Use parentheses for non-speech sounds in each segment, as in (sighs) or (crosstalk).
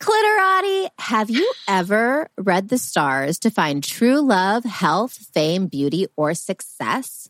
Cliterati, have you ever read the stars to find true love, health, fame, beauty, or success?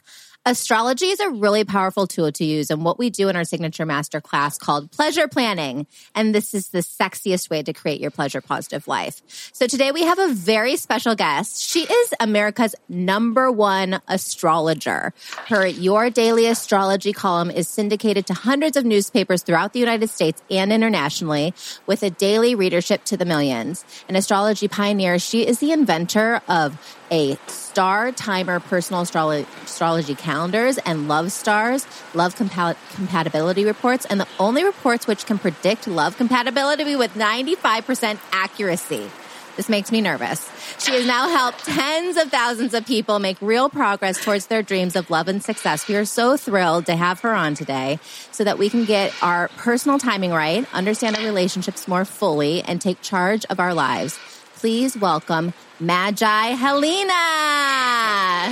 Astrology is a really powerful tool to use and what we do in our signature master class called pleasure planning. And this is the sexiest way to create your pleasure positive life. So today we have a very special guest. She is America's number one astrologer. Her Your Daily Astrology column is syndicated to hundreds of newspapers throughout the United States and internationally with a daily readership to the millions. An astrology pioneer, she is the inventor of a star timer personal astrology, astrology calendars and love stars, love compa- compatibility reports, and the only reports which can predict love compatibility with 95% accuracy. This makes me nervous. She has now helped tens of thousands of people make real progress towards their dreams of love and success. We are so thrilled to have her on today so that we can get our personal timing right, understand our relationships more fully, and take charge of our lives. Please welcome Magi Helena.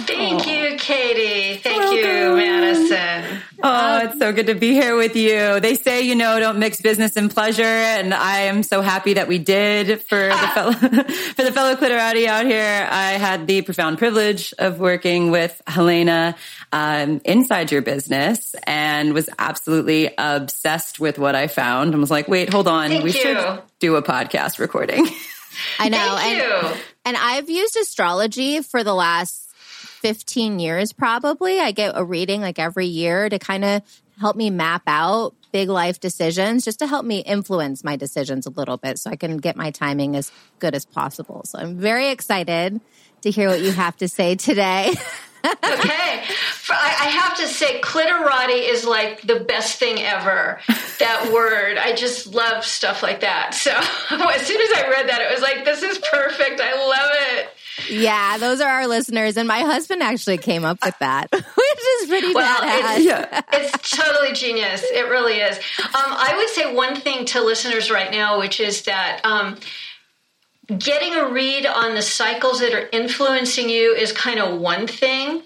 Thank you, Katie. Thank Welcome. you, Madison. Oh, it's so good to be here with you. They say, you know, don't mix business and pleasure. And I am so happy that we did for the (laughs) fellow, for the fellow cliterati out here. I had the profound privilege of working with Helena, um, inside your business and was absolutely obsessed with what I found and was like, wait, hold on. Thank we you. should do a podcast recording. (laughs) I know. And, and I've used astrology for the last 15 years, probably. I get a reading like every year to kind of help me map out big life decisions, just to help me influence my decisions a little bit so I can get my timing as good as possible. So I'm very excited to hear what you have to say today. (laughs) okay. I have to say, cliterati is like the best thing ever. That (laughs) word. I just love stuff like that. So (laughs) as soon as I read that, it was like, this is perfect. I love it. Yeah, those are our listeners. And my husband actually came up with that, (laughs) which is pretty well, badass. It's, yeah. it's totally genius. It really is. Um, I would say one thing to listeners right now, which is that. Um, getting a read on the cycles that are influencing you is kind of one thing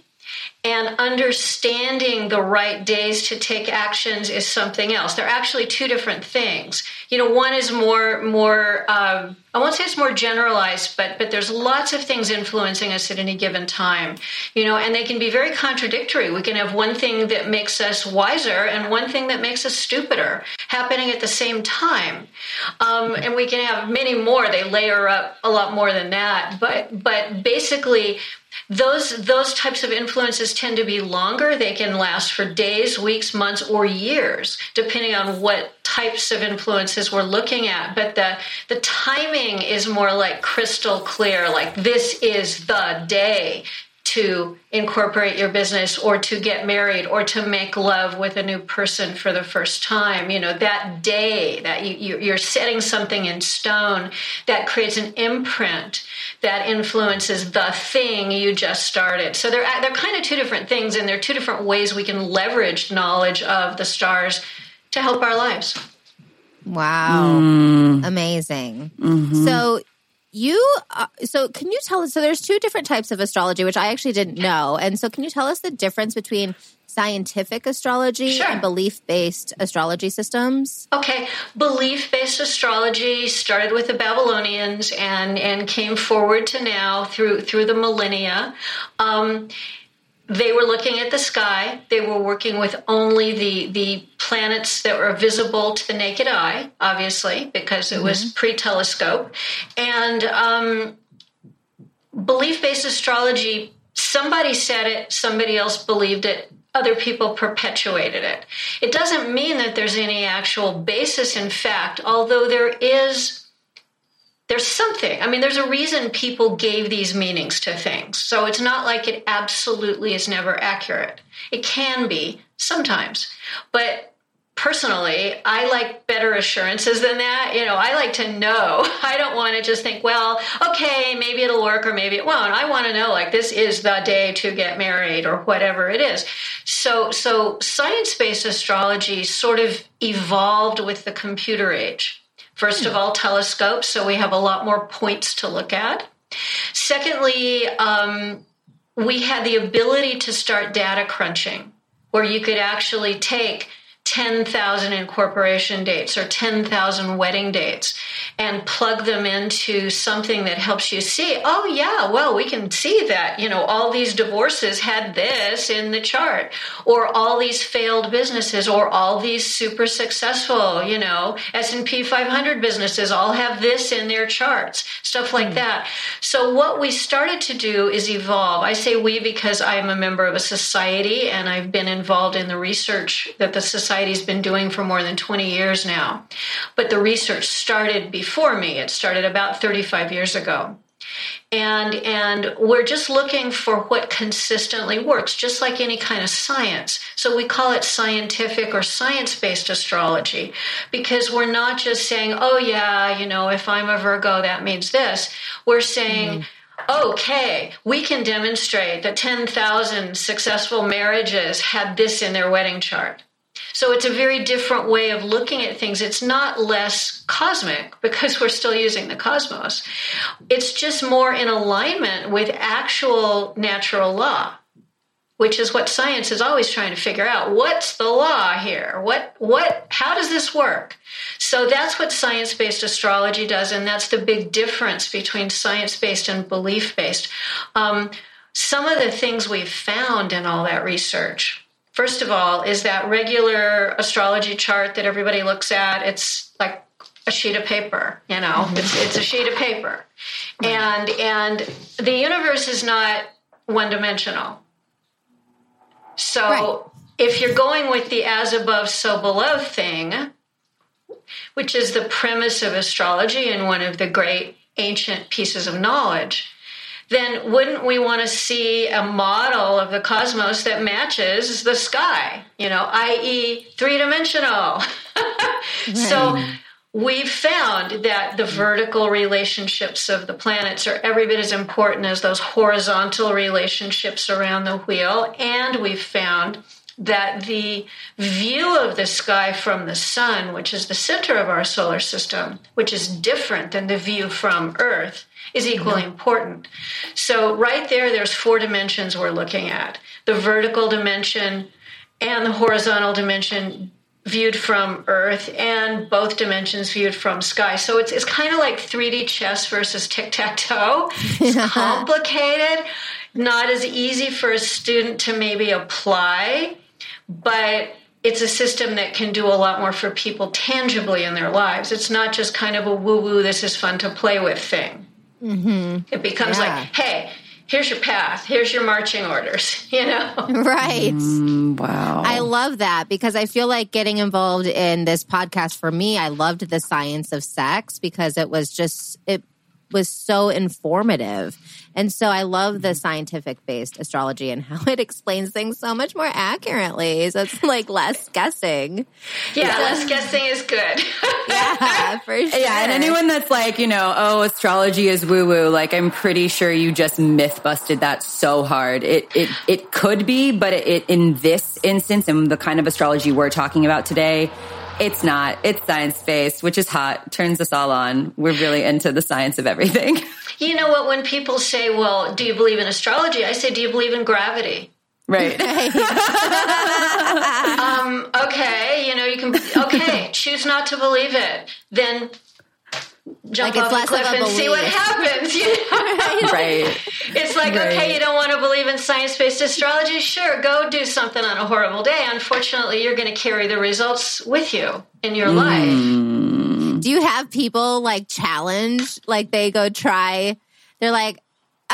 and understanding the right days to take actions is something else. They're actually two different things. You know one is more more um, i won't say it's more generalized but but there's lots of things influencing us at any given time. You know and they can be very contradictory. We can have one thing that makes us wiser and one thing that makes us stupider happening at the same time. Um, and we can have many more. They layer up a lot more than that. But but basically those those types of influences tend to be longer. They can last for days weeks months or years depending on what types of influences we're looking at. But the the timing is more like crystal clear like this is the day to incorporate your business or to get married or to make love with a new person for the first time you know that day that you, you're setting something in stone that creates an imprint that influences the thing you just started so they're they're kind of two different things and they're two different ways we can leverage knowledge of the stars to help our lives Wow. Mm. Amazing. Mm-hmm. So you, uh, so can you tell us? So there's two different types of astrology, which I actually didn't know. And so can you tell us the difference between scientific astrology sure. and belief based astrology systems? Okay, belief based astrology started with the Babylonians and and came forward to now through through the millennia. Um, they were looking at the sky. They were working with only the the planets that were visible to the naked eye, obviously, because it mm-hmm. was pre-telescope. And um, belief-based astrology. Somebody said it. Somebody else believed it. Other people perpetuated it. It doesn't mean that there's any actual basis in fact, although there is there's something. I mean, there's a reason people gave these meanings to things. So it's not like it absolutely is never accurate. It can be sometimes. But personally, I like better assurances than that. You know, I like to know. (laughs) I don't want to just think, well, okay, maybe it'll work or maybe it won't. I want to know like this is the day to get married or whatever it is. So so science-based astrology sort of evolved with the computer age. First of all, telescopes, so we have a lot more points to look at. Secondly, um, we had the ability to start data crunching, where you could actually take 10,000 incorporation dates or 10,000 wedding dates and plug them into something that helps you see, oh, yeah, well, we can see that, you know, all these divorces had this in the chart, or all these failed businesses, or all these super successful, you know, S&P 500 businesses all have this in their charts, stuff like mm. that. So what we started to do is evolve. I say we because I'm a member of a society and I've been involved in the research that the society's been doing for more than 20 years now. But the research started before me. It started about 35 years ago. And and we're just looking for what consistently works, just like any kind of science. So we call it scientific or science-based astrology because we're not just saying, "Oh yeah, you know, if I'm a Virgo, that means this." We're saying mm-hmm. okay, we can demonstrate that 10,000 successful marriages had this in their wedding chart. So it's a very different way of looking at things. It's not less cosmic (laughs) because we're still using the cosmos. It's just more in alignment with actual natural law, which is what science is always trying to figure out. What's the law here? What what how does this work? So that's what science-based astrology does, and that's the big difference between science-based and belief-based. Um, some of the things we've found in all that research First of all, is that regular astrology chart that everybody looks at. It's like a sheet of paper, you know. Mm-hmm. It's it's a sheet of paper. And and the universe is not one dimensional. So right. if you're going with the as above so below thing, which is the premise of astrology and one of the great ancient pieces of knowledge, then wouldn't we want to see a model of the cosmos that matches the sky, you know, i.e., three dimensional? (laughs) So we've found that the vertical relationships of the planets are every bit as important as those horizontal relationships around the wheel. And we've found that the view of the sky from the sun, which is the center of our solar system, which is different than the view from Earth, is equally important. So, right there, there's four dimensions we're looking at the vertical dimension and the horizontal dimension viewed from Earth, and both dimensions viewed from sky. So, it's, it's kind of like 3D chess versus tic tac toe. It's (laughs) complicated, not as easy for a student to maybe apply, but it's a system that can do a lot more for people tangibly in their lives. It's not just kind of a woo woo, this is fun to play with thing. Mm-hmm. It becomes yeah. like, hey, here's your path, here's your marching orders, (laughs) you know? Right. Mm, wow. I love that because I feel like getting involved in this podcast for me, I loved the science of sex because it was just, it was so informative. And so I love the mm-hmm. scientific based astrology and how it (laughs) explains things so much more accurately. So it's (laughs) like less guessing. Yeah, so, less guessing is good. (laughs) yeah, for sure. Yeah, and anyone that's like, you know, oh, astrology is woo woo, like I'm pretty sure you just myth busted that so hard. It it it could be, but it, it in this instance and the kind of astrology we're talking about today, it's not. It's science based, which is hot. Turns us all on. We're really into the science of everything. (laughs) You know what? When people say, well, do you believe in astrology? I say, do you believe in gravity? Right. (laughs) (laughs) um, okay, you know, you can, okay, choose not to believe it. Then jump like off the cliff and see what happens. You (laughs) know? right. It's like, right. okay, you don't want to believe in science based astrology? Sure, go do something on a horrible day. Unfortunately, you're going to carry the results with you in your mm. life. Do you have people like challenge, like they go try, they're like,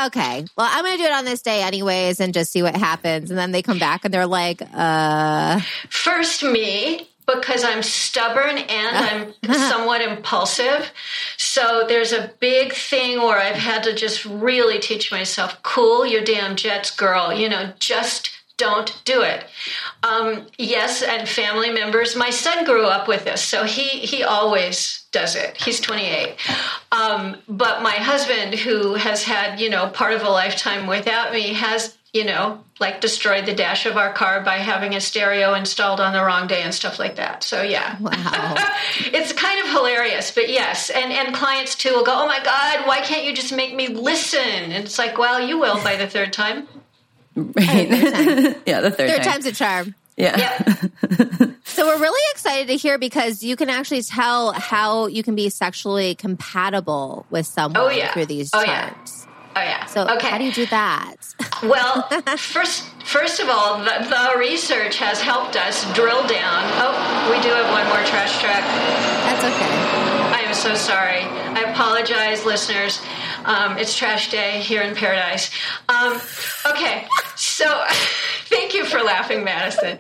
okay, well, I'm going to do it on this day anyways and just see what happens. And then they come back and they're like, uh. First, me because I'm stubborn and I'm (laughs) somewhat impulsive. So there's a big thing where I've had to just really teach myself cool your damn jets, girl. You know, just don't do it. Um, yes, and family members. My son grew up with this, so he he always does it. He's 28. Um, but my husband, who has had you know part of a lifetime without me, has you know, like destroyed the dash of our car by having a stereo installed on the wrong day and stuff like that. So yeah, wow, (laughs) it's kind of hilarious. But yes, and and clients too will go, "Oh my God, why can't you just make me listen?" And it's like, well, you will by the third time. Right. (laughs) yeah, the third, third time. time's a charm. Yeah. Yep. (laughs) So we're really excited to hear because you can actually tell how you can be sexually compatible with someone Oh, yeah. through these Oh, yeah. Oh yeah. So okay. how do you do that? Well, (laughs) first, first of all, the, the research has helped us drill down. Oh, we do have one more trash truck. That's okay. I am so sorry. I apologize, listeners. Um, it's trash day here in paradise. Um, okay, so (laughs) thank you for laughing, Madison.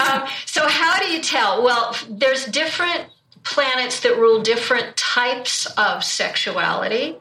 Um, so, how do you tell? Well, there's different planets that rule different types of sexuality.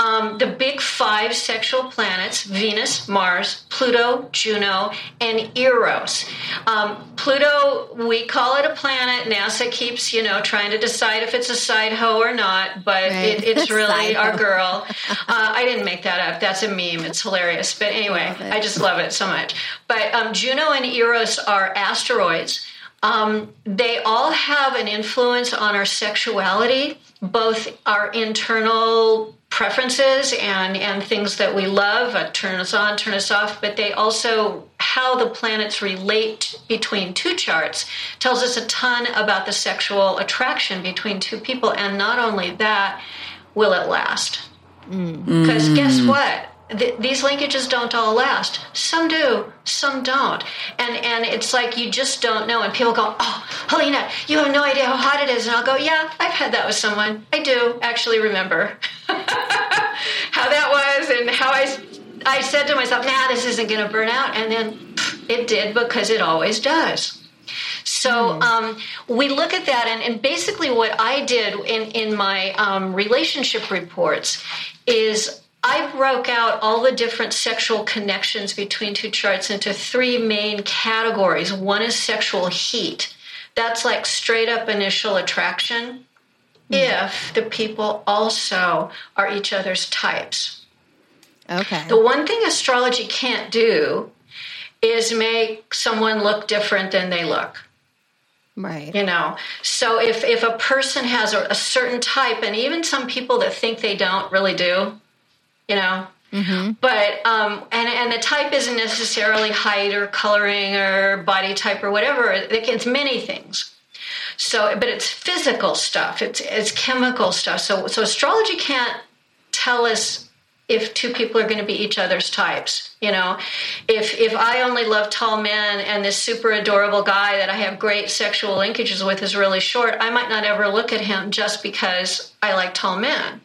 Um, the big five sexual planets Venus, Mars, Pluto, Juno, and Eros. Um, Pluto, we call it a planet. NASA keeps, you know, trying to decide if it's a side hoe or not, but Right. it, it's (laughs) really our girl. Uh, I didn't make that up. That's a meme. It's hilarious. But anyway, it. I just love it so much. But um, Juno and Eros are asteroids. Um, they all have an influence on our sexuality, both our internal preferences and, and things that we love, uh, turn us on, turn us off, but they also, how the planets relate between two charts tells us a ton about the sexual attraction between two people. And not only that, will it last? Because guess what? Th- these linkages don't all last. Some do, some don't, and and it's like you just don't know. And people go, "Oh, Helena, you have no idea how hot it is." And I'll go, "Yeah, I've had that with someone. I do actually remember (laughs) how that was and how I." I said to myself, "Nah, this isn't going to burn out," and then pff, it did because it always does. So um, we look at that, and, and basically, what I did in in my um, relationship reports is I broke out all the different sexual connections between two charts into three main categories. One is sexual heat. That's like straight up initial attraction. Hmm. If the people also are each other's types. Okay. The one thing astrology can't do is make someone look different than they look right. you know so if if a person has a, a certain type and even some people that think they don't really do you know? But um and and the type isn't necessarily height or coloring or body type or whatever. It- it's many things. So but it's physical stuff. It's it's chemical stuff. So so astrology can't tell us if two people are going to be each other's types you know? If if i only love tall men and this super adorable guy that i have great sexual linkages with is really short i might not ever look at him just because i like tall men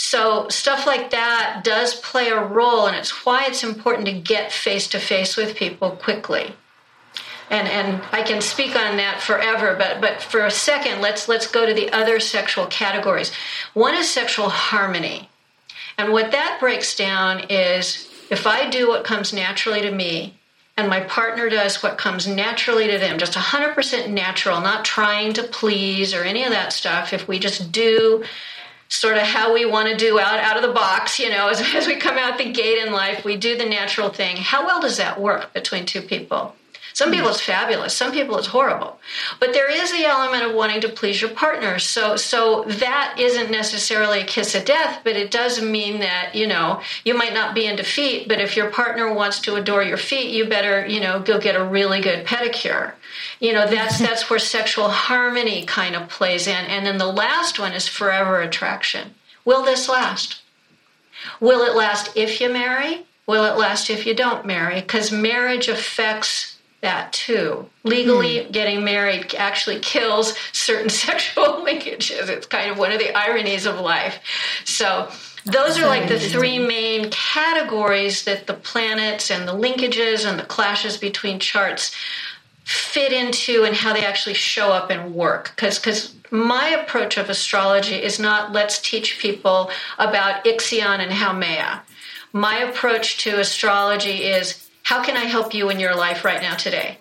so stuff like that does play a role and it's why it's important to get face to face with people quickly and and I can speak on that forever, but but for a second, let's let's go to the other sexual categories. One is sexual harmony, and what that breaks down is if I do what comes naturally to me, and my partner does what comes naturally to them, just 100% natural, not trying to please or any of that stuff. If we just do sort of how we want to do out out of the box, you know, as, (laughs) as we come out the gate in life, we do the natural thing. How well does that work between two people? Some hmm. people it's fabulous, some people it's horrible. But there is the element of wanting to please your partner. So so that isn't necessarily a kiss of death, but it does mean that, you know, you might not be into feet, but if your partner wants to adore your feet, you better, you know, go get a really good pedicure. You know, that's (laughs) that's where sexual harmony kind of plays in. And then the last one is forever attraction. Will this last? Will it last if you marry? Will it last if you don't marry? Because marriage affects that too. Legally, hmm. getting married actually kills certain (laughs) sexual linkages. It's kind of one of the ironies of life. So, those are like the three main categories that the planets and the linkages and the clashes between charts fit into and how they actually show up and work because because my approach of astrology is not let's teach people about ixion and haumea my approach to astrology is how can i help you in your life right now today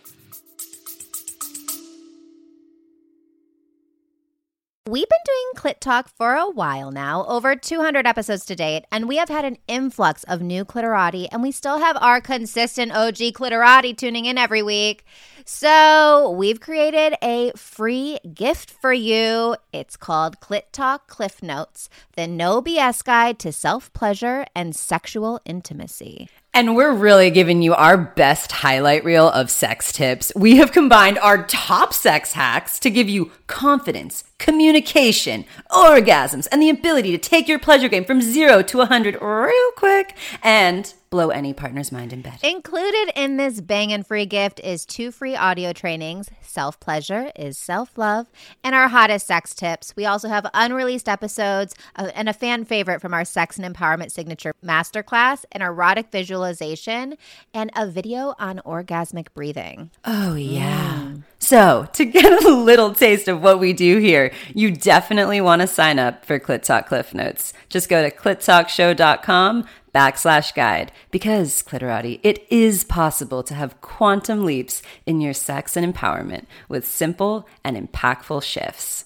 We've been doing Clit Talk for a while now, over 200 episodes to date, and we have had an influx of new cliterati, and we still have our consistent OG cliterati tuning in every week. So we've created a free gift for you. It's called Clit Talk Cliff Notes, the no BS guide to self pleasure and sexual intimacy. And we're really giving you our best highlight reel of sex tips. We have combined our top sex hacks to give you confidence, communication, orgasms, and the ability to take your pleasure game from zero to 100 real quick and blow any partner's mind in bed. Included in this bang and free gift is two free audio trainings. Self pleasure is self love, and our hottest sex tips. We also have unreleased episodes of, and a fan favorite from our Sex and Empowerment Signature Masterclass, an erotic visualization, and a video on orgasmic breathing. Oh, yeah. Mm. So, to get a little taste of what we do here, you definitely want to sign up for Clit Talk Cliff Notes. Just go to clittalkshow.com backslash guide because, Cliterati, it is possible to have quantum leaps in your sex and empowerment with simple and impactful shifts.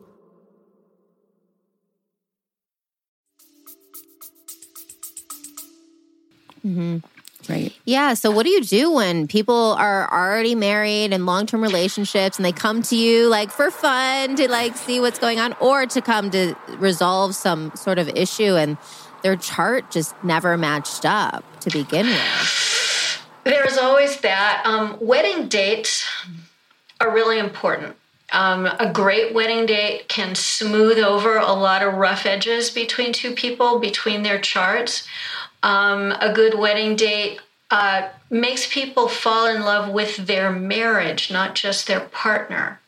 Mm-hmm. Right. Yeah. So, what do you do when people are already married and long term relationships and they come to you like for fun to like see what's going on or to come to resolve some sort of issue and their chart just never matched up to begin with? There's always that. Um, wedding dates are really important. Um, a great wedding date can smooth over a lot of rough edges between two people, between their charts um, a good wedding date uh, makes people fall in love with their marriage, not just their partner,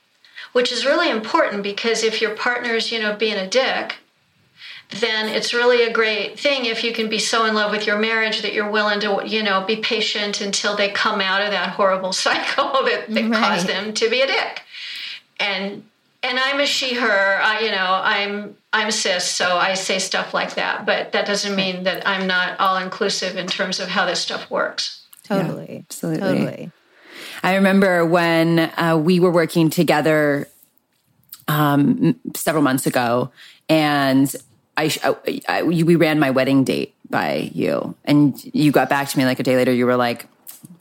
which is really important because if your partner is, you know, being a dick, then it's really a great thing if you can be so in love with your marriage that you're willing to, you know, be patient until they come out of that horrible (laughs) cycle that, that right. caused them to be a dick. And and I'm a she her. I, you know, I'm I'm cis, so I say stuff like that. But that doesn't mean that I'm not all inclusive in terms of how this stuff works. Totally, yeah, absolutely. Totally. I remember when uh, we were working together um, several months ago, and I, I, I, we ran my wedding date by you, and you got back to me like a day later. You were like,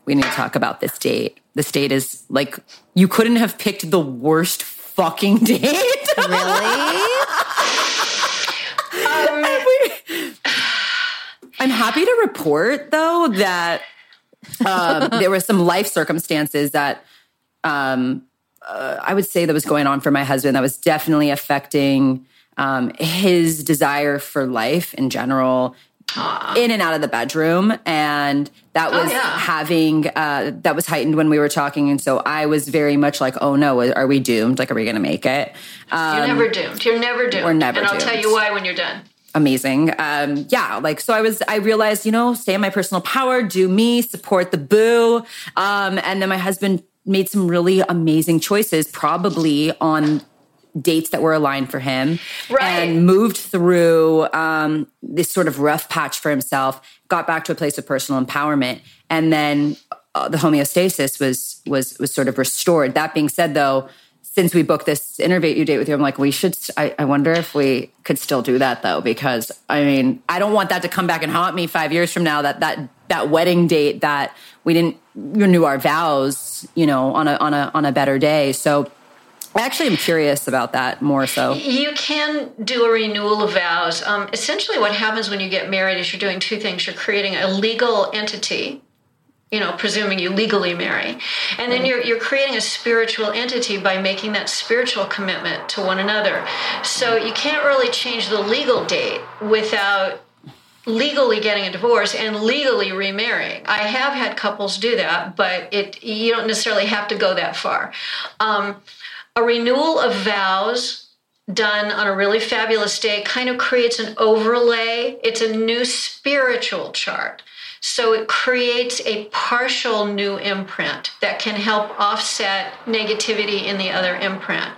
"We need to talk about this date. This date is like you couldn't have picked the worst fucking (laughs) date. really? I'm happy to report, though, that um, there were some life circumstances that um, uh, I would say that was going on for my husband that was definitely affecting um, his desire for life in general, in and out of the bedroom. And that oh, was oh, yeah. having uh, that was heightened when we were talking. And so i was very much like oh no are we doomed? Like are we gonna make it? Um, you're never doomed. You're never doomed. we're never and i'll tell you why when you're done amazing. Um, yeah like so i was i realized you know stay in my personal power do me support the boo. Um, and then my husband made some really amazing choices probably on dates that were aligned for him right. and moved through um, this sort of rough patch for himself got back to a place of personal empowerment. And then uh, the homeostasis was was was sort of restored. That being said though since we booked this interview date with you i'm like we should I, I wonder if we could still do that though because i mean i don't want that to come back and haunt me five years from now that that that wedding date that we didn't renew our vows you know on a on a on a better day so I actually am curious about that more so. You can do a renewal of vows. Um, essentially, what happens when you get married is you're doing two things. You're creating a legal entity, you know, presuming you legally marry, and then you're you're creating a spiritual entity by making that spiritual commitment to one another. So you can't really change the legal date without legally getting a divorce and legally remarrying. I have had couples do that, but it you don't necessarily have to go that far. Um, a renewal of vows done on a really fabulous day kind of creates an overlay. It's a new spiritual chart. So it creates a partial new imprint that can help offset negativity in the other imprint.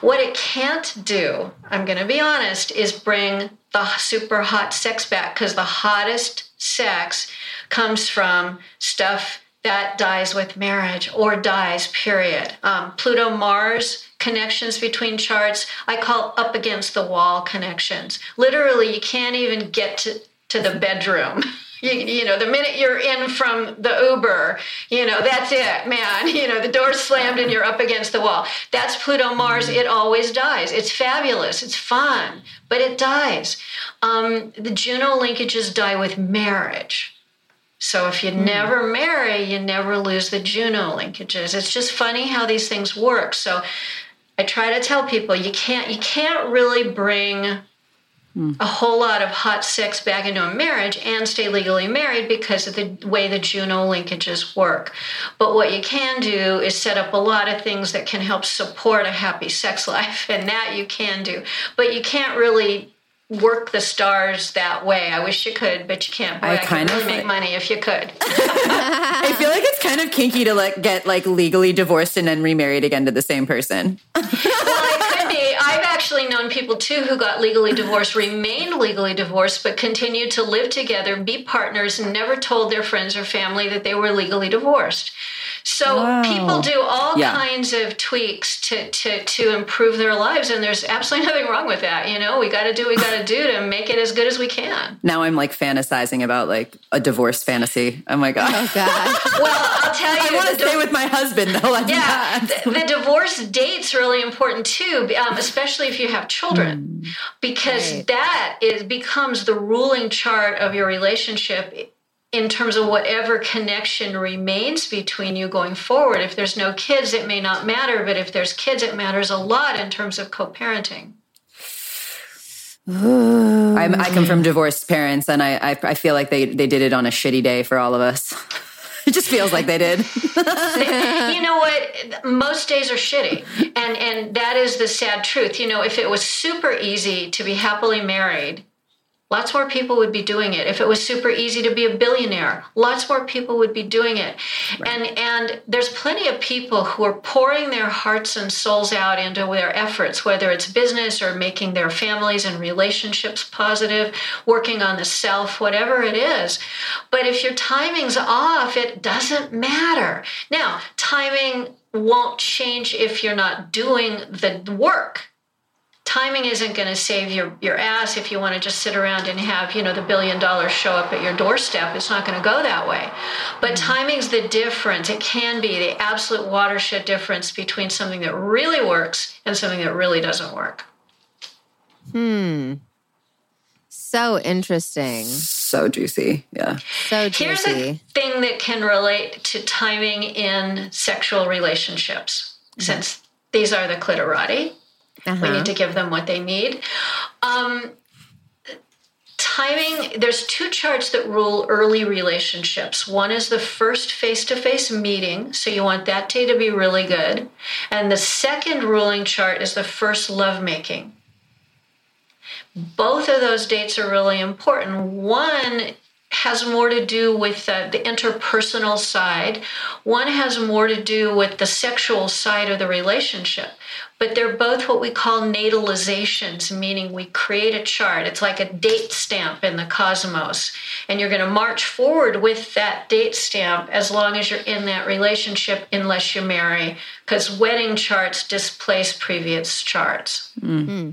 What it can't do, I'm going to be honest, is bring the super hot sex back because the hottest sex comes from stuff that dies with marriage or dies, period. Um, Pluto Mars connections between charts, I call up against the wall connections. Literally, you can't even get to, to the bedroom. (laughs) You, you, know, the minute you're in from the Uber, you know, that's it, man. (laughs) You know, the door's slammed and you're up against the wall. That's Pluto Mars. It always dies. It's fabulous. It's fun, but it dies. Um, the Juno linkages die with marriage. So if you mm. never marry, you never lose the Juno linkages. It's just funny how these things work. So I try to tell people you can't you can't really bring a whole lot of hot sex back into a marriage and stay legally married because of the way the Juno linkages work. But what you can do is set up a lot of things that can help support a happy sex (laughs) life, and that you can do. But you can't really work the stars that way. I wish you could, but you can't. Boy, I, I kind of make money if you could. (laughs) (laughs) I feel like it's kind of kinky to like get like legally divorced and then remarried again to the same person. well, it could be. I've actually known people too who got legally divorced, remained legally divorced, but continued to live together, be partners, and never told their friends or family that they were legally divorced. So wow. people do all yeah. kinds of tweaks to, to to improve their lives, and there's absolutely (laughs) nothing wrong with that. You know, we got to do what we got to do to make it as good as we can. Now I'm like fantasizing about like a divorce fantasy. Oh my god. Oh god. (laughs) well, I'll tell you. I want to stay with my husband though. I'm yeah, the, the, divorce date's really important too, um, especially if you have children, mm. because right. that is becomes the ruling chart of your relationship in terms of whatever connection remains between you going forward. If there's no kids, it may not matter, but if there's kids, it matters a lot in terms of co parenting. i come from divorced parents, and I, I, I feel like they, they did it on a shitty day for all of us. (laughs) it just feels like they did. you know what? Most days are shitty, and and that is the sad truth. You know, if it was super easy to be happily married, Lots more people would be doing it. If it was super easy to be a billionaire, lots more people would be doing it. Right. And and there's plenty of people who are pouring their hearts and souls out into their efforts, whether it's business or making their families and relationships positive, working on the self, whatever it is. But if your timing's off, it doesn't matter. Now, timing won't change if you're not doing the work timing isn't going to save your, your ass if you want to just sit around and have you know the billion dollars show up at your doorstep. It's not going to go that way. But mm-hmm. timing's the difference. It can be the absolute watershed difference between something that really works and something that really doesn't work. Hmm. So interesting. So juicy. Yeah. So juicy here's a thing that can relate to timing in sexual relationships mm-hmm. since these are the cliterati uh-huh. We need to give them what they need. Um, timing, there's two charts that rule early relationships. One is the first face to face meeting, so you want that day to be really good. And the second ruling chart is the first lovemaking. Both of those dates are really important. One has more to do with uh, the interpersonal side. One has more to do with the sexual side of the relationship. But they're both what we call natalizations, meaning we create a chart. It's like a date stamp in the cosmos. And you're going to march forward with that date stamp as long as you're in that relationship, unless you marry, because wedding charts displace previous charts. Mm-hmm.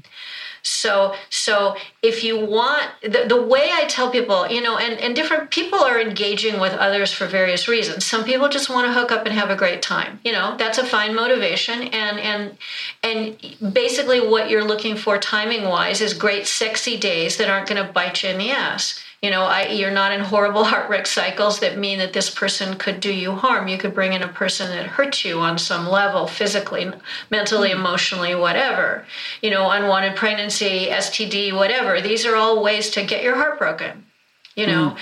So, so if you want the, the way I tell people, you know, and, and different people are engaging with others for various reasons. Some people just want to hook up and have a great time. You know, that's a fine motivation. And and and basically what you're looking for timing wise is great sexy days that aren't going to bite you in the ass you know I, you're not in horrible (laughs) heartbreak cycles that mean that this person could do you harm. You could bring in a person that hurts you on some level physically mentally mm-hmm. emotionally whatever. You know unwanted pregnancy std whatever. These are all ways to get your heart broken you know? Mm.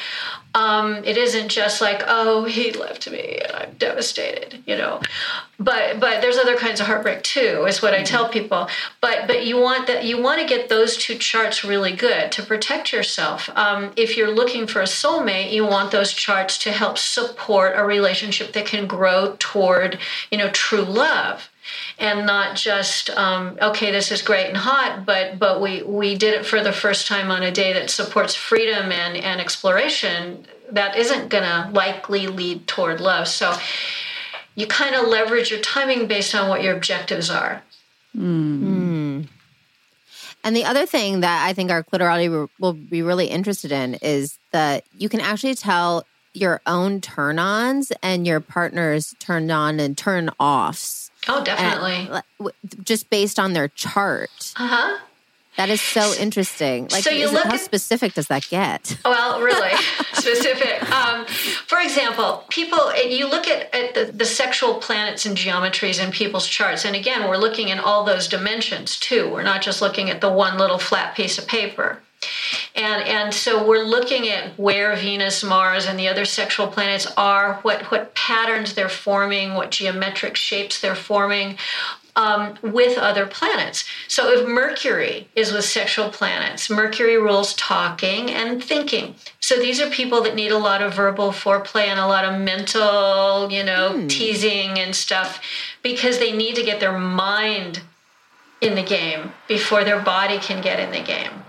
Um, it isn't just like, oh, he left me and I'm devastated, you know. But but there's other kinds of heartbreak too, is what I mm-hmm. tell people. But but you want that you want to get those two charts really good to protect yourself. Um, if you're looking for a soulmate, you want those charts to help support a relationship that can grow toward you know true love and not just um, okay this is great and hot but but we we did it for the first time on a day that supports freedom and and exploration that isn't going to likely lead toward love. So you kind of leverage your timing based on what your objectives are. Mm. And the other thing that I think our cliterati will be really interested in is that you can actually tell your own turn ons and your partner's turn on and turn offs. Oh, definitely. just based on their chart. Uh huh. That is so interesting. Like, so you look how at, specific does that get? (laughs) Well, really (laughs) specific. Um, for example, people, you look at, at the, the, sexual planets and geometries in people's charts, and again, we're looking in all those dimensions too. We're not just looking at the one little flat piece of paper. And and so we're looking at where Venus, Mars, and the other sexual planets are, what what patterns they're forming, what geometric shapes they're forming, um, with other planets. So if Mercury is with sexual planets, Mercury rules talking and thinking. So these are people that need a lot of verbal foreplay and a lot of mental, you know, hmm. teasing and stuff because they need to get their mind in the game before their body can get in the game.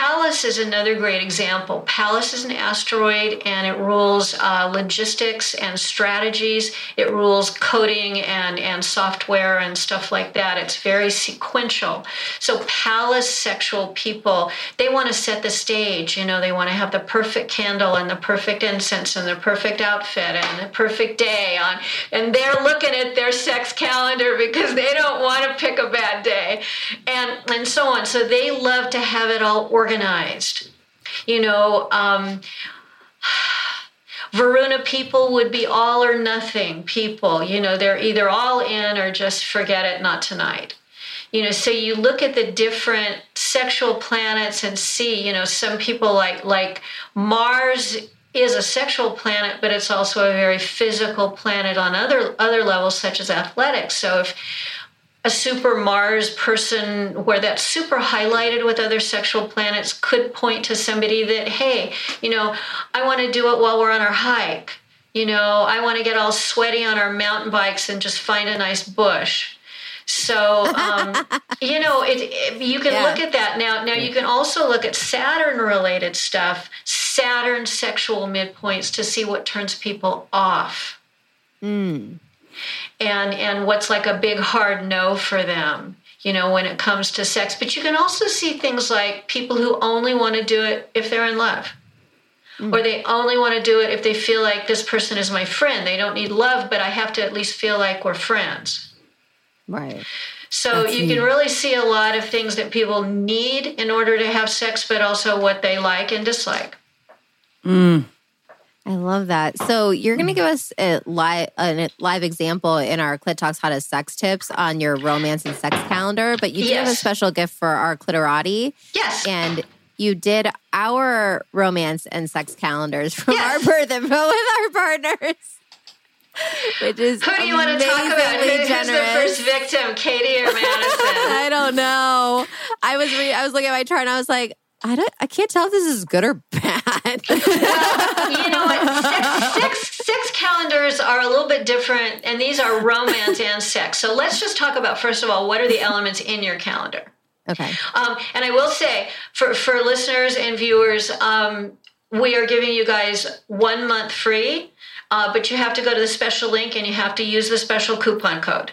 Pallas is another great example. Pallas is an asteroid and it rules uh, logistics and strategies. It rules coding and, and software and stuff like that. It's very sequential. So, Pallas sexual people, they want to set the stage. You know, they want to have the perfect candle and the perfect incense and the perfect outfit and the perfect day on. And they're looking at their sex calendar because they don't want to pick a bad day and, and so on. So, they love to have it all organized. You know, um, (sighs) Varuna people would be all or nothing people. You know, they're either all in or just forget it, not tonight. You know, so you look at the different sexual planets and see, you know, some people like like Mars is a sexual planet, but it's also a very physical planet on other other levels, such as athletics. So if a super Mars person where that's super highlighted with other sexual planets could point to somebody that, hey, you know, I want to do it while we're on our hike. You know, I want to get all sweaty on our mountain bikes and just find a nice bush. So, um, (laughs) you know, it, it, you can yeah. look at that now. Now, you can also look at Saturn related stuff, Saturn sexual midpoints to see what turns people off. Mm and and what's like a big hard no for them you know when it comes to sex but you can also see things like people who only want to do it if they're in love mm. or they only want to do it if they feel like this person is my friend they don't need love but i have to at least feel like we're friends right so That's you neat. can really see a lot of things that people need in order to have sex but also what they like and dislike mm. I love that. So you're going to give us a live a live example in our Clit Talks Hottest Sex Tips on your romance and sex calendar, but you yes. do have a special gift for our cliterati. Yes. And you did our romance and sex calendars from yes. our birth info (laughs) with our partners. Which is who do you want to talk about? Who, who's the first victim, Katie or Madison? (laughs) I don't know. I was re- I was looking at my chart and I was like, I don't. I can't tell if this is good or bad. (laughs) well, you know what? Sex, sex, sex calendars are a little bit different, and these are romance and sex. So let's just talk about first of all what are the elements in your calendar. Okay. Um, and I will say for for listeners and viewers, um, we are giving you guys one month free, uh, but you have to go to the special link and you have to use the special coupon code.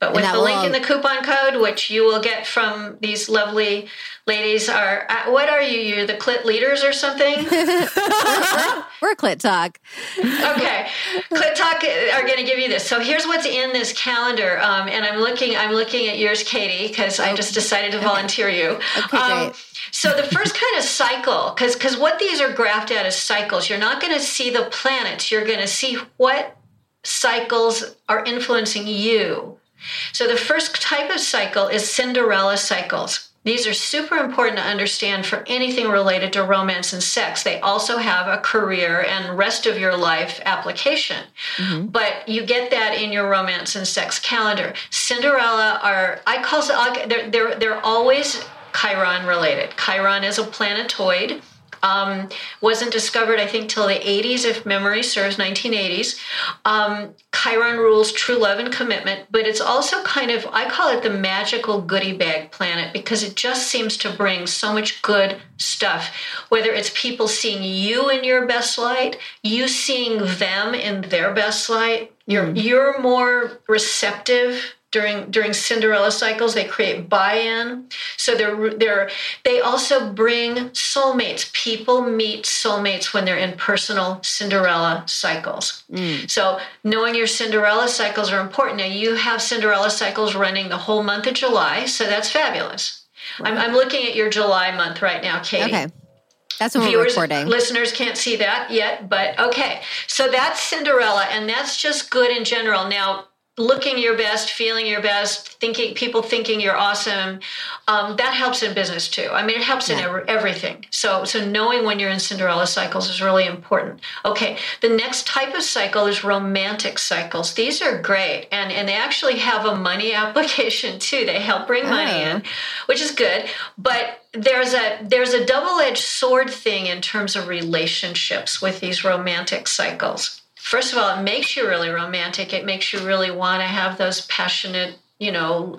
But with the link in the coupon code, which you will get from these lovely ladies, are what are you? You're the clit leaders or something? (laughs) We're clit talk. okay, clit talk are going to give you this. So here's what's in this calendar, um, and I'm looking. I'm looking at yours, Katie, because I just decided to volunteer you. Okay, um. So the first kind of cycle, because because what these are graphed at as cycles, you're not going to see the planets. You're going to see what cycles are influencing you so the first type of cycle is Cinderella cycles. These are super important to understand for anything related to romance and sex. They also have a career and rest of your life application. Mm-hmm. But you get that in your romance and sex calendar. Cinderella are, I call they're, they're, they're always Chiron related. Chiron is a planetoid Um, wasn't discovered, I think, till the 80s, if memory serves, 1980s. Um, Chiron rules true love and commitment, but it's also kind of, I call it the magical goodie bag planet because it just seems to bring so much good stuff. Whether it's people seeing you in your best light, you seeing them in their best light, you're, mm. you're more receptive during during Cinderella cycles. They create buy-in. So they're they're they also bring soulmates. People meet soulmates when they're in personal Cinderella cycles. Mm. So knowing your Cinderella cycles are important. Now you have Cinderella cycles running the whole month of July, so that's fabulous. I'm, I'm looking at your July month right now, Katie. Okay. That's what Viewers, we're recording. Listeners can't see that yet, but okay. So that's Cinderella, and that's just good in general. Now, looking your best, feeling your best, thinking people thinking you're awesome, um, that helps in business too. I mean, it helps yeah. in every, everything. So, so knowing when you're in Cinderella cycles is really important. Okay, the next type of cycle is romantic cycles. These are great, and and they actually have a money (laughs) application too. They help bring money oh. in, which is good. But there's a there's a double-edged sword thing in terms of relationships with these romantic cycles first of all, it makes you really romantic. It makes you really want to have those passionate, you know,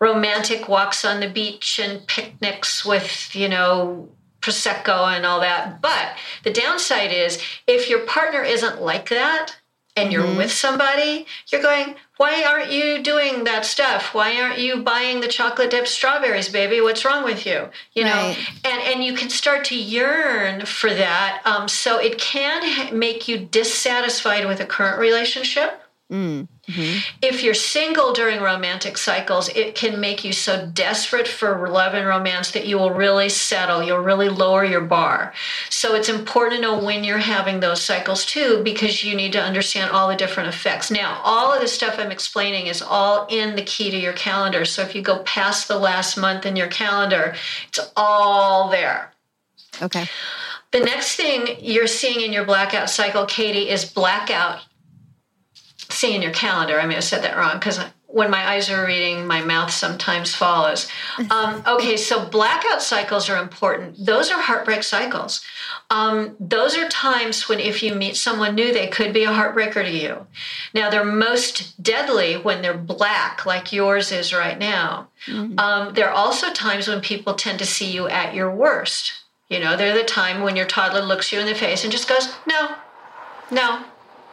romantic walks on the beach and picnics with, you know, prosecco and all that. But the downside is if your partner isn't like that and you're mm-hmm. with somebody, you're going, why aren't you doing that stuff why aren't you buying the chocolate dipped strawberries baby what's wrong with you you know right. and and you can start to yearn for that um, so it can make you dissatisfied with a current relationship mm. Mm-hmm. If you're single during romantic cycles, it can make you so desperate for love and romance that you will really settle. You'll really lower your bar. So it's important to know when you're having those cycles too, because you need to understand all the different effects. Now, all of the stuff I'm explaining is all in the key to your calendar. So if you go past the last month in your calendar, it's all there. Okay. The next thing you're seeing in your blackout cycle, Katie, is blackout see in your calendar. I may have said that wrong because when my eyes are reading, my mouth sometimes follows. (laughs) Um, okay, so blackout cycles are important. Those are heartbreak cycles. Um, those are times when, if you meet someone new, they could be a heartbreaker to you. Now, they're most deadly when they're black, like yours is right now. Mm-hmm. Um, there are also times when people tend to see you at your worst. You know, they're the time when your toddler looks you in the face and just goes, No, no,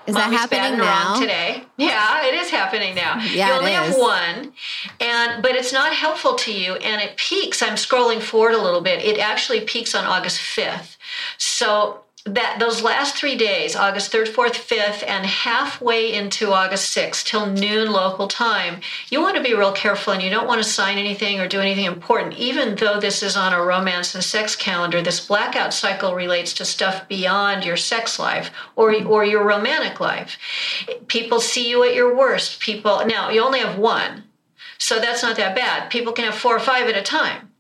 is that happening now? Today, (laughs) yeah, it is happening now. (laughs) Yeah, you only have one, and but it's not helpful to you, and it peaks. I'm scrolling forward a little bit. It actually peaks on August 5th. So that those last three days, August 3rd, 4th, 5th, and halfway into August 6th till noon local time, you want to be real careful and you don't want to sign anything or do anything important. Even though this is on a romance and sex calendar, this blackout cycle relates to stuff beyond your sex life or, or your romantic life. People see you at your worst. People, now you only have one, so that's not that bad. People can have four or five at a time.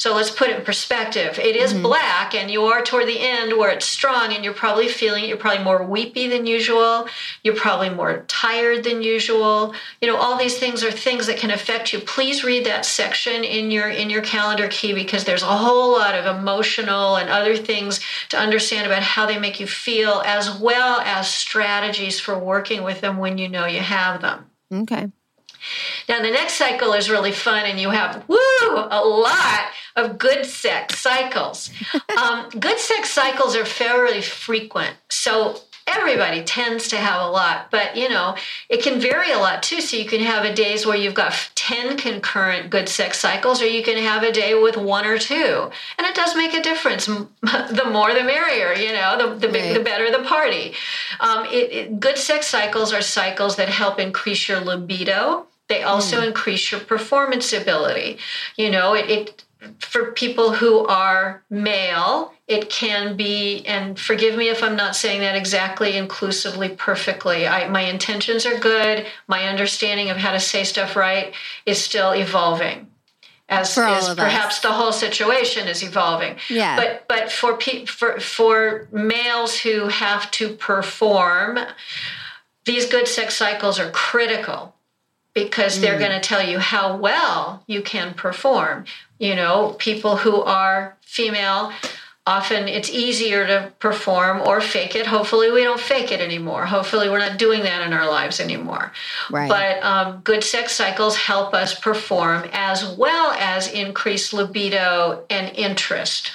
So let's put it in perspective. It is mm-hmm. black, and you are toward the end where it's strong, and you're probably feeling it. You're probably more weepy than usual. You're probably more tired than usual. You know, all these things are things that can affect you. Please read that section in your in your calendar key because there's a whole lot of emotional and other things to understand about how they make you feel, as well as strategies for working with them when you know you have them. Okay. Now, the next cycle is really fun, and you have, woo, a lot of good sex cycles. (laughs) um, good sex cycles are fairly frequent. So, everybody tends to have a lot, but you know, it can vary a lot too. So, you can have a days where you've got 10 concurrent good sex cycles, or you can have a day with one or two. And it does make a difference. (laughs) the more the merrier, you know, the, the, right. the better the party. Um, it, it, good sex cycles are cycles that help increase your libido they also mm. increase your performance ability. You know, it, it for people who are male, it can be, and forgive me if I'm not saying that exactly inclusively perfectly. I, my intentions are good. My understanding of how to say stuff right is still evolving. As is perhaps us. the whole situation is evolving. Yeah. But but for pe- for for males who have to perform, these good sex cycles are critical because they're mm. going to tell you how well you can perform. You know, people who are female, often it's easier to perform or fake it. Hopefully, we don't fake it anymore. Hopefully, we're not doing that in our lives anymore. Right. But um, good sex cycles help us perform as well as increase libido and interest.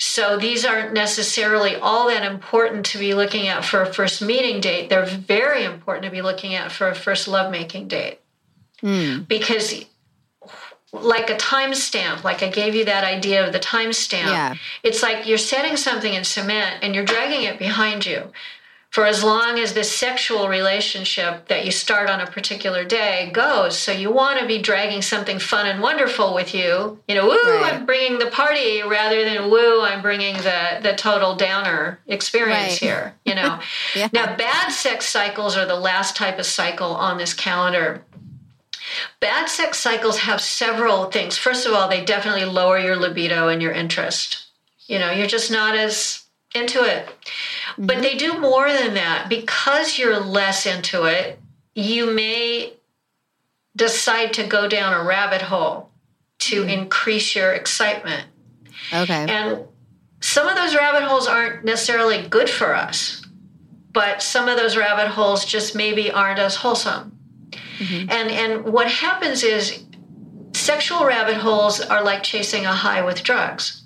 So these aren't necessarily all that important to be looking at for a first meeting date. They're very important to be looking at for a first lovemaking date. Mm. Because like a timestamp, like I gave you that idea of the timestamp. Yeah. It's like you're setting something in cement and you're dragging it behind you for as long as this sexual relationship that you start on a particular day goes. So you want to be dragging something fun and wonderful with you. You know, woo, Right. I'm bringing the party rather than woo, I'm bringing the the total downer experience Right. here. You know. (laughs) Yeah. Now, bad sex cycles are the last type of cycle on this calendar. Bad sex cycles have several things. First of all, they definitely lower your libido and your interest. You know, you're just not as into it. But they do mm-hmm. more than that. Because you're less into it, you may decide to go down a rabbit hole to mm-hmm. increase your excitement. Okay. And some of those rabbit holes aren't necessarily good for us, but some of those rabbit holes just maybe aren't as wholesome. Mm-hmm. And and what happens is sexual rabbit holes are like chasing a high with drugs.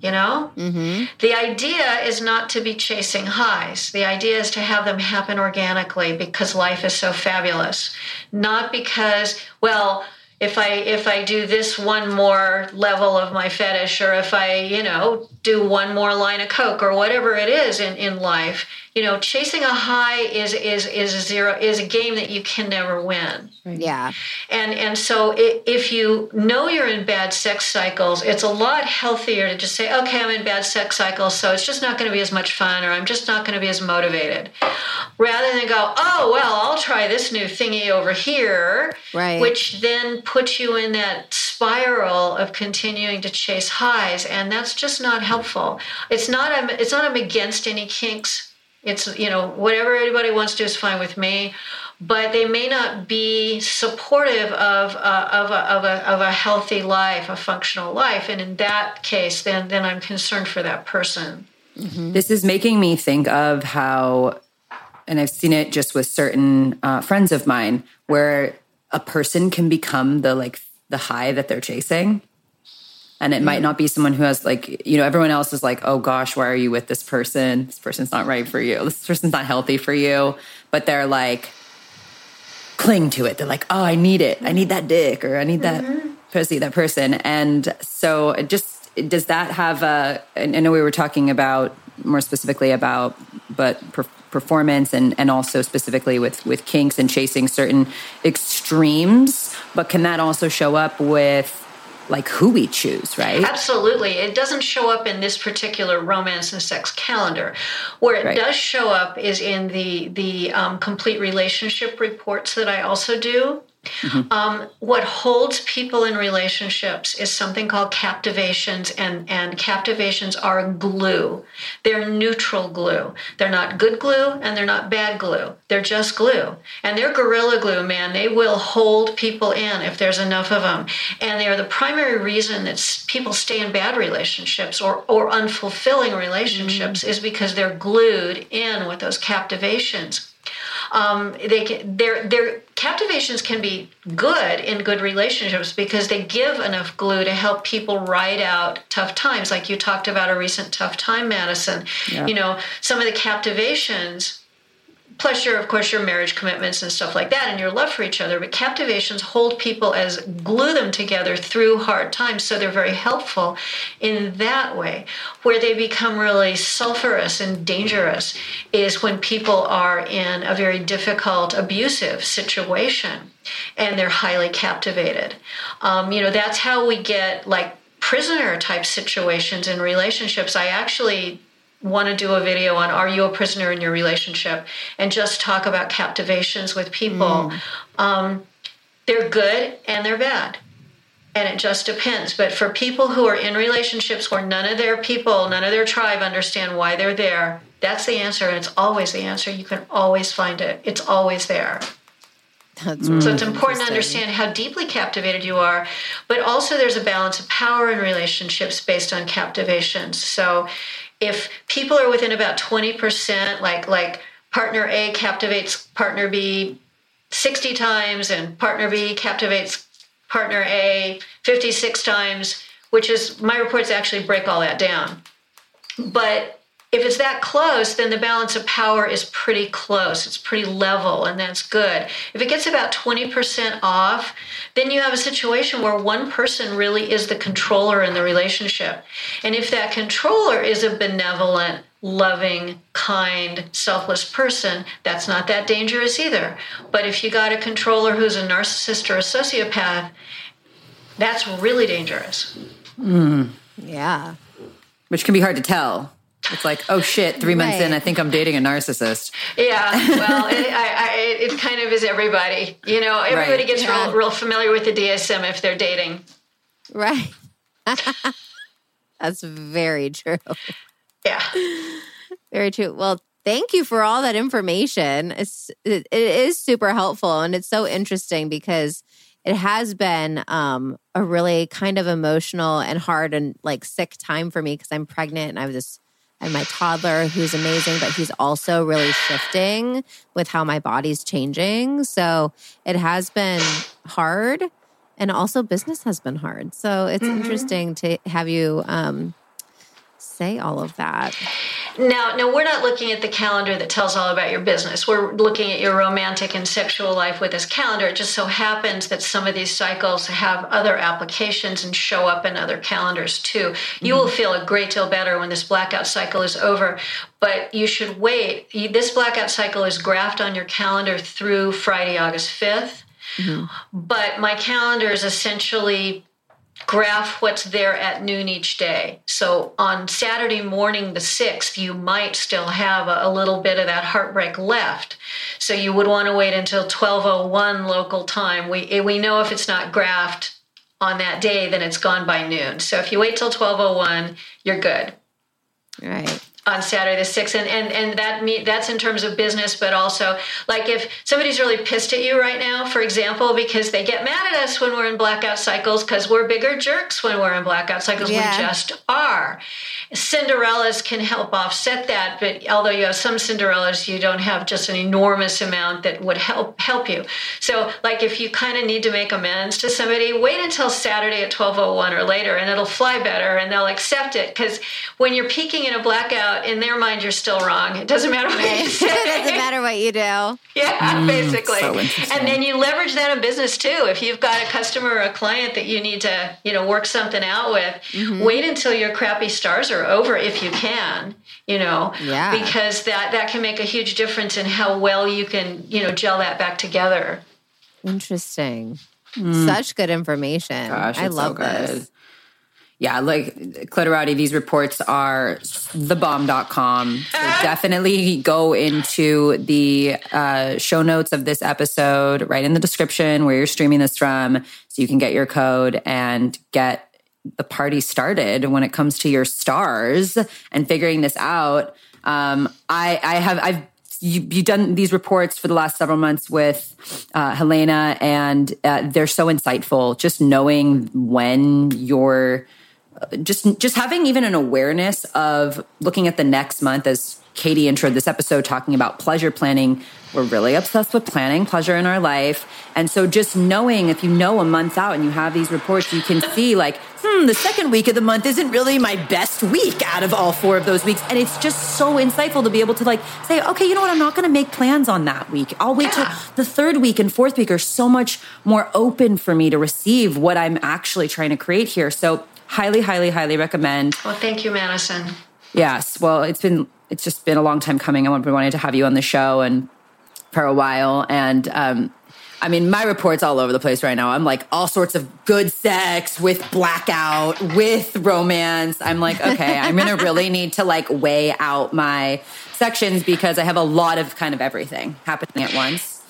You know? mm-hmm. The idea is not to be chasing highs. The idea is to have them happen organically because life is so fabulous. Not because, well, if I if I do this one more level of my fetish or if I, you know, do one more line of coke or whatever it is in, in life, you know, chasing a high is is is a zero is a game that you can never win. Yeah. And and so i if you know you're in bad sex cycles, it's a lot healthier to just say, okay, I'm in bad sex cycles, so it's just not going to be as much fun, or I'm just not going to be as motivated, rather than go, oh well, I'll try this new thingy over here, Right. which then puts you in that spiral of continuing to chase highs, and that's just not helpful. It's not I'm it's not I'm against any kinks. It's you know whatever anybody wants to do is fine with me, but they may not be supportive of uh, of, a, of a of a healthy life, a functional life, and in that case, then then I'm concerned for that person. This is making me think of how, and I've seen it just with certain uh, friends of mine, where a person can become the like the high that they're chasing. And it might not be someone who has like, you know, everyone else is like, oh gosh, why are you with this person? This person's not right for you. This person's not healthy for you. But they're like, cling to it. They're like, oh, I need it. I need that mm-hmm. dick or I need that mm-hmm. pussy, that person. And so it just, does that have a, I know we were talking about more specifically about, but per, performance and, and also specifically with, with kinks and chasing certain extremes, but can that also show up with like who we choose, right? Absolutely. It doesn't show up in this particular romance and sex calendar. Where it Right. does show up is in the the um, complete relationship reports that I also do. Um, what holds people in relationships is something called captivations, and, and captivations are glue. They're neutral glue. They're not good glue and they're not bad glue. They're just glue. And they're gorilla glue, man. They will hold people in if there's enough of them. And they're the primary reason that people stay in bad relationships or, or unfulfilling relationships is because they're glued in with those captivations um, they can, their their captivations can be good in good relationships because they give enough glue to help people ride out tough times. Like you talked about a recent tough time, Madison. You know, some of the captivations. Plus, your of course your marriage commitments and stuff like that, and your love for each other. But captivations hold people as glue them together through hard times, so they're very helpful in that way. Where they become really sulfurous and dangerous is when people are in a very difficult, abusive situation, and they're highly captivated. Um, you know, that's how we get like prisoner type situations in relationships. I actually want to do a video on are you a prisoner in your relationship? And just talk about captivations with people. Um, they're good and they're bad. And it just depends. But for people who are in relationships where none of their people none of their tribe understand why they're there that's the answer and it's always the answer. You can always find it. It's always there. That's so it's important to understand how deeply captivated you are, but also there's a balance of power in relationships based on captivations. So if people are within about 20%, like like partner A captivates partner B 60 times and partner B captivates partner A 56 times, which is my reports actually break all that down. But if it's that close, then the balance of power is pretty close. It's pretty level, and that's good. If it gets about 20% off, then you have a situation where one person really is the controller in the relationship. And if that controller is a benevolent, loving, kind, selfless person, that's not that dangerous either. But if you got a controller who's a narcissist or a sociopath, that's really dangerous. Hmm. Yeah. which can be hard to tell. It's like, oh shit, three months in, I think I'm dating a narcissist. Yeah, (laughs) well, it, I, I, it kind of is everybody. You know, everybody Right. gets Yeah. real, real familiar with the DSM if they're dating. Right. (laughs) That's very true. Yeah. Very true. Well, thank you for all that information. It's it, it is super helpful and it's so interesting because it has been um, a really kind of emotional and hard and like sick time for me because I'm pregnant and I was just Have my toddler who's amazing, but he's also really shifting with how my body's changing. So it has been hard, and also business has been hard. So it's interesting to have you um, say all of that. Now, now we're not looking at the calendar that tells all about your business. We're looking at your romantic and sexual life with this calendar. It just so happens that some of these cycles have other applications and show up in other calendars too. You will mm-hmm. feel a great deal better when this blackout cycle is over, but you should wait. This blackout cycle is graphed on your calendar through Friday, August 5th. Mm-hmm. But my calendar is essentially graph what's there at noon each day. So on Saturday morning, the 6th, you might still have a, a little bit of that heartbreak left. So you would want to wait until 1201 local time. We, eh, we know if it's not graphed on that day, then it's gone by noon. So if you wait till 1201, you're good Right. On Saturday the sixth, and and and that me that's in terms of business, but also like if somebody's really pissed at you right now, for example, because they get mad at us when we're in blackout cycles because we're bigger jerks when we're in blackout cycles. Yeah. We just are. Cinderellas can help offset that, but although you have some Cinderellas, you don't have just an enormous amount that would help help you. So, like if you kind of need to make amends to somebody, wait until Saturday at twelve oh one or later, and it'll fly better, and they'll accept it. Because when you're peaking in a blackout, in their mind, you're still wrong. It doesn't matter what you (laughs) it say. doesn't matter what you do. Yeah, basically. so and then you leverage that in business too. If you've got a customer or a client that you need to, you know, work something out with, Mm-hmm. wait until your crappy stars are over if you can, you know, Yeah. because that that can make a huge difference in how well you can, you know, gel that back together. Interesting. Such good information. Gosh, I it's so love good. this. Yeah, like Cliterati, these reports are thebomb.com. So (laughs) definitely go into the uh, show notes of this episode, right in the description where you're streaming this from, so you can get your code and get the party started when it comes to your stars and figuring this out. Um, I, I have, I've, you, you've done these reports for the last several months with uh, Helena, and uh, they're so insightful. Just knowing when you're just just having even an awareness of looking at the next month as Katie introed this episode talking about pleasure planning. We're really obsessed with planning pleasure in our life. And so just knowing if you know a month out and you have these reports, you can see like, hmm, the second week of the month isn't really my best week out of all four of those weeks. And it's just so insightful to be able to like say, okay, you know what? I'm not going to make plans on that week. I'll wait till the third week and fourth week are so much more open for me to receive what I'm actually trying to create here. So highly, highly, highly recommend. Well, thank you, Madison. Yes. Well, it's been it's just been a long time coming. I've been wanting to have you on the show and for a while. And um, I mean, my reports all over the place right now. I'm like all sorts of good sex with blackout, with romance. I'm like, okay, I'm gonna (laughs) really need to like weigh out my sections because I have a lot of kind of everything happening at once.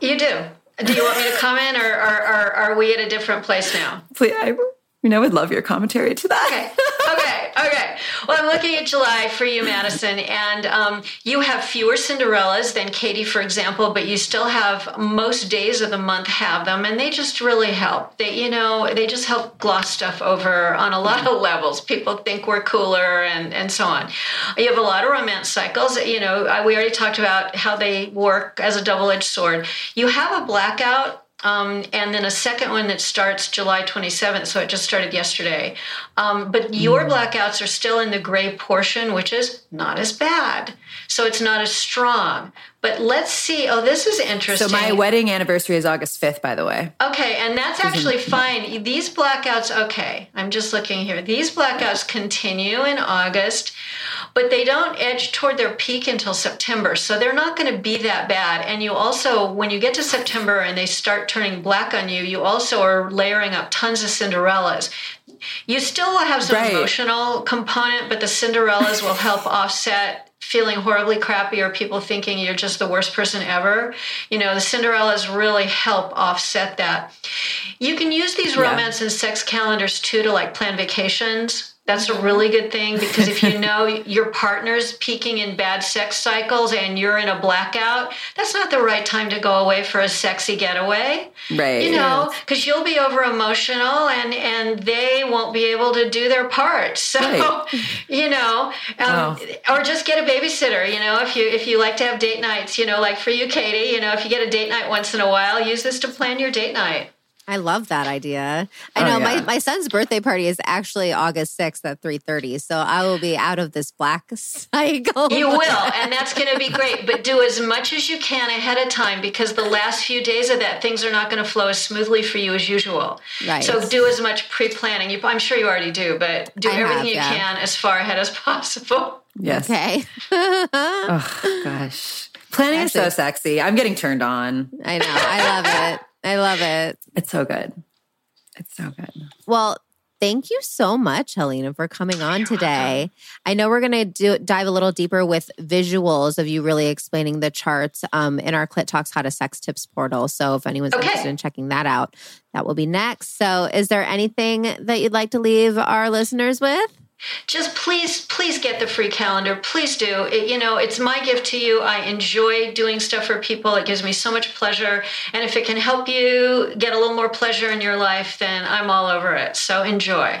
You do. Do you want me to comment, or, or, or are we at a different place now? Please, I, You know, I would love your commentary to that. Okay. Okay. Okay. Well, I'm looking at July for you, Madison, and um, you have fewer Cinderellas than Katie, for example, but you still have most days of the month have them, and they just really help. They, you know, they just help gloss stuff over on a lot of levels. People think we're cooler, and and so on. You have a lot of romance cycles. You know, we already talked about how they work as a double-edged sword. You have a blackout um, and then a second one that starts July 27th, so it just started yesterday. Um, but your mm. blackouts are still in the gray portion, which is not as bad. So it's not as strong. But let's see. Oh, this is interesting. So my wedding anniversary is August 5th, by the way. Okay, and that's actually fine. These blackouts, okay, I'm just looking here. These blackouts continue in August but they don't edge toward their peak until September. So they're not going to be that bad. And you also, when you get to September and they start turning black on you, you also are layering up tons of Cinderellas. You still will have some right. emotional component, but the Cinderellas will help (laughs) offset feeling horribly crappy or people thinking you're just the worst person ever. You know, the Cinderellas really help offset that. You can use these romance yeah. and sex calendars too to like plan vacations that's a really good thing because if you (laughs) know your partner's peaking in bad sex cycles and you're in a blackout, that's not the right time to go away for a sexy getaway. Right. You know, because you'll be over emotional and and they won't be able to do their part. (laughs) So, right. you know, um, or just get a babysitter. You know, if you if you like to have date nights, you know, like for you, Katie, you know, if you get a date night once in a while, use this to plan your date night. I love that idea. I oh, know yeah. my, my son's birthday party is actually August 6th at 3:30. So I will be out of this black (laughs) cycle. You will, and that's going to be great, but do as much as you can ahead of time because the last few days of that things are not going to flow as smoothly for you as usual. Right. So do as much pre-planning. I'm sure you already do, but do I everything have, you yeah. can as far ahead as possible. Yes. Okay. (laughs) oh gosh. Planning Actually, is so sexy. I'm getting turned on. I know. I love it. I love it. It's so good. It's so good. Well, thank you so much, Helena, for coming on today. I know we're going to do dive a little deeper with visuals of you really explaining the charts um, in our Clit Talks How to Sex Tips portal. So if anyone's okay. interested in checking that out, that will be next. So, is there anything that you'd like to leave our listeners with? Just please please get the free calendar please do it, you know it's my gift to you i enjoy doing stuff for people it gives me so much pleasure and if it can help you get a little more pleasure in your life then i'm all over it so enjoy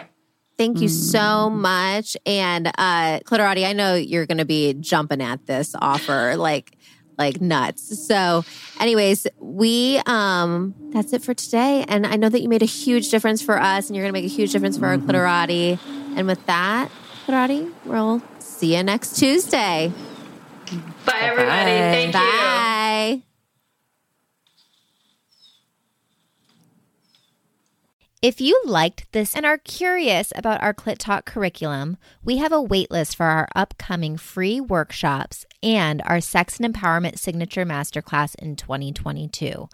Thank you so much. And uh Cliterati, I know you're gonna be jumping at this offer like like nuts. So anyways, we um that's it for today. And I know that you made a huge difference for us and you're gonna make a huge difference for mm-hmm. our Cliterati. And with that, Karate, we'll see you next Tuesday. Bye, everybody. Bye. Thank Bye. you. Bye. If you liked this and are curious about our Clit Talk curriculum, we have a waitlist for our upcoming free workshops and our Sex and Empowerment Signature Masterclass in 2022.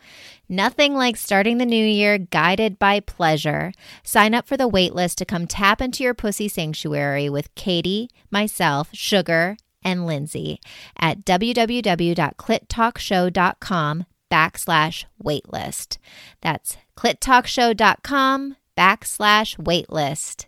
Nothing like starting the new year guided by pleasure. Sign up for the waitlist to come tap into your pussy sanctuary with Katie, myself, Sugar, and Lindsay at www.clittalkshow.com backslash waitlist. That's clittalkshow.com backslash waitlist.